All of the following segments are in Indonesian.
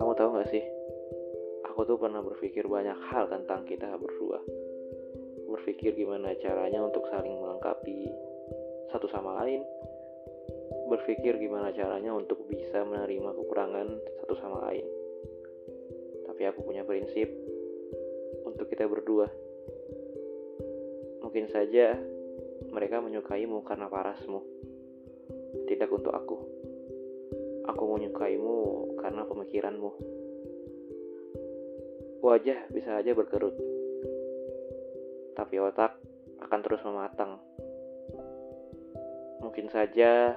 Kamu tahu gak sih? Aku tuh pernah berpikir banyak hal tentang kita berdua. Berpikir gimana caranya untuk saling melengkapi satu sama lain. Berpikir gimana caranya untuk bisa menerima kekurangan satu sama lain. Tapi aku punya prinsip untuk kita berdua. Mungkin saja mereka menyukaimu karena parasmu, tidak untuk aku. Aku menyukaimu karena pemikiranmu. Wajah bisa aja berkerut, tapi otak akan terus mematang. Mungkin saja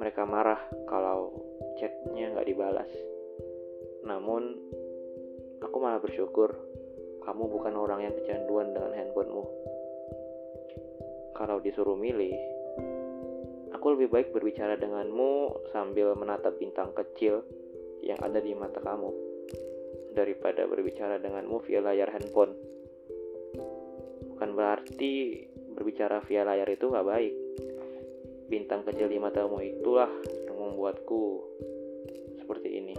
mereka marah kalau chatnya nggak dibalas. Namun, aku malah bersyukur kamu bukan orang yang kecanduan dengan handphonemu. Kalau disuruh milih, aku lebih baik berbicara denganmu sambil menatap bintang kecil yang ada di mata kamu daripada berbicara denganmu via layar handphone. Bukan berarti berbicara via layar itu gak baik. Bintang kecil di matamu itulah yang membuatku seperti ini.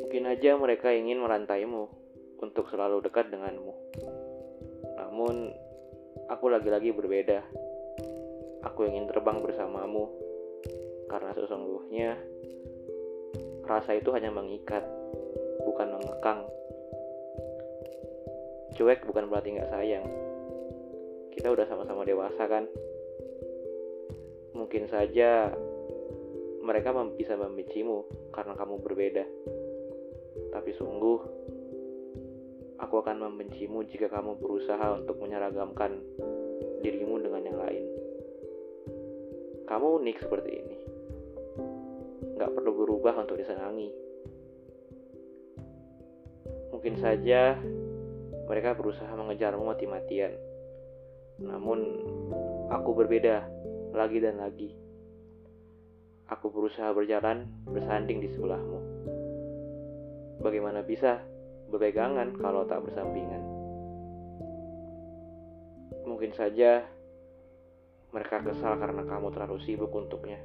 Mungkin aja mereka ingin merantaimu untuk selalu dekat denganmu. Namun, aku lagi-lagi berbeda. Aku ingin terbang bersamamu, karena sesungguhnya rasa itu hanya mengikat, bukan mengekang. Cuek bukan berarti nggak sayang. Kita udah sama-sama dewasa kan? Mungkin saja mereka bisa membencimu karena kamu berbeda. Tapi sungguh, Aku akan membencimu jika kamu berusaha untuk menyeragamkan dirimu dengan yang lain. Kamu unik seperti ini. Gak perlu berubah untuk disenangi. Mungkin saja mereka berusaha mengejarmu mati-matian. Namun, aku berbeda lagi dan lagi. Aku berusaha berjalan bersanding di sebelahmu. Bagaimana bisa berpegangan kalau tak bersampingan. Mungkin saja mereka kesal karena kamu terlalu sibuk untuknya.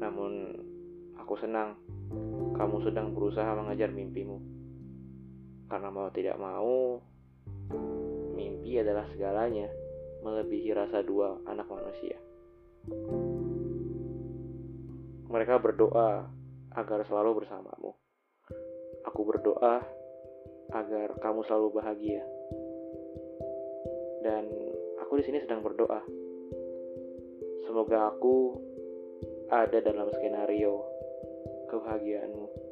Namun, aku senang kamu sedang berusaha mengejar mimpimu. Karena mau tidak mau, mimpi adalah segalanya, melebihi rasa dua anak manusia. Mereka berdoa agar selalu bersamamu. Aku berdoa agar kamu selalu bahagia. Dan aku di sini sedang berdoa. Semoga aku ada dalam skenario kebahagiaanmu.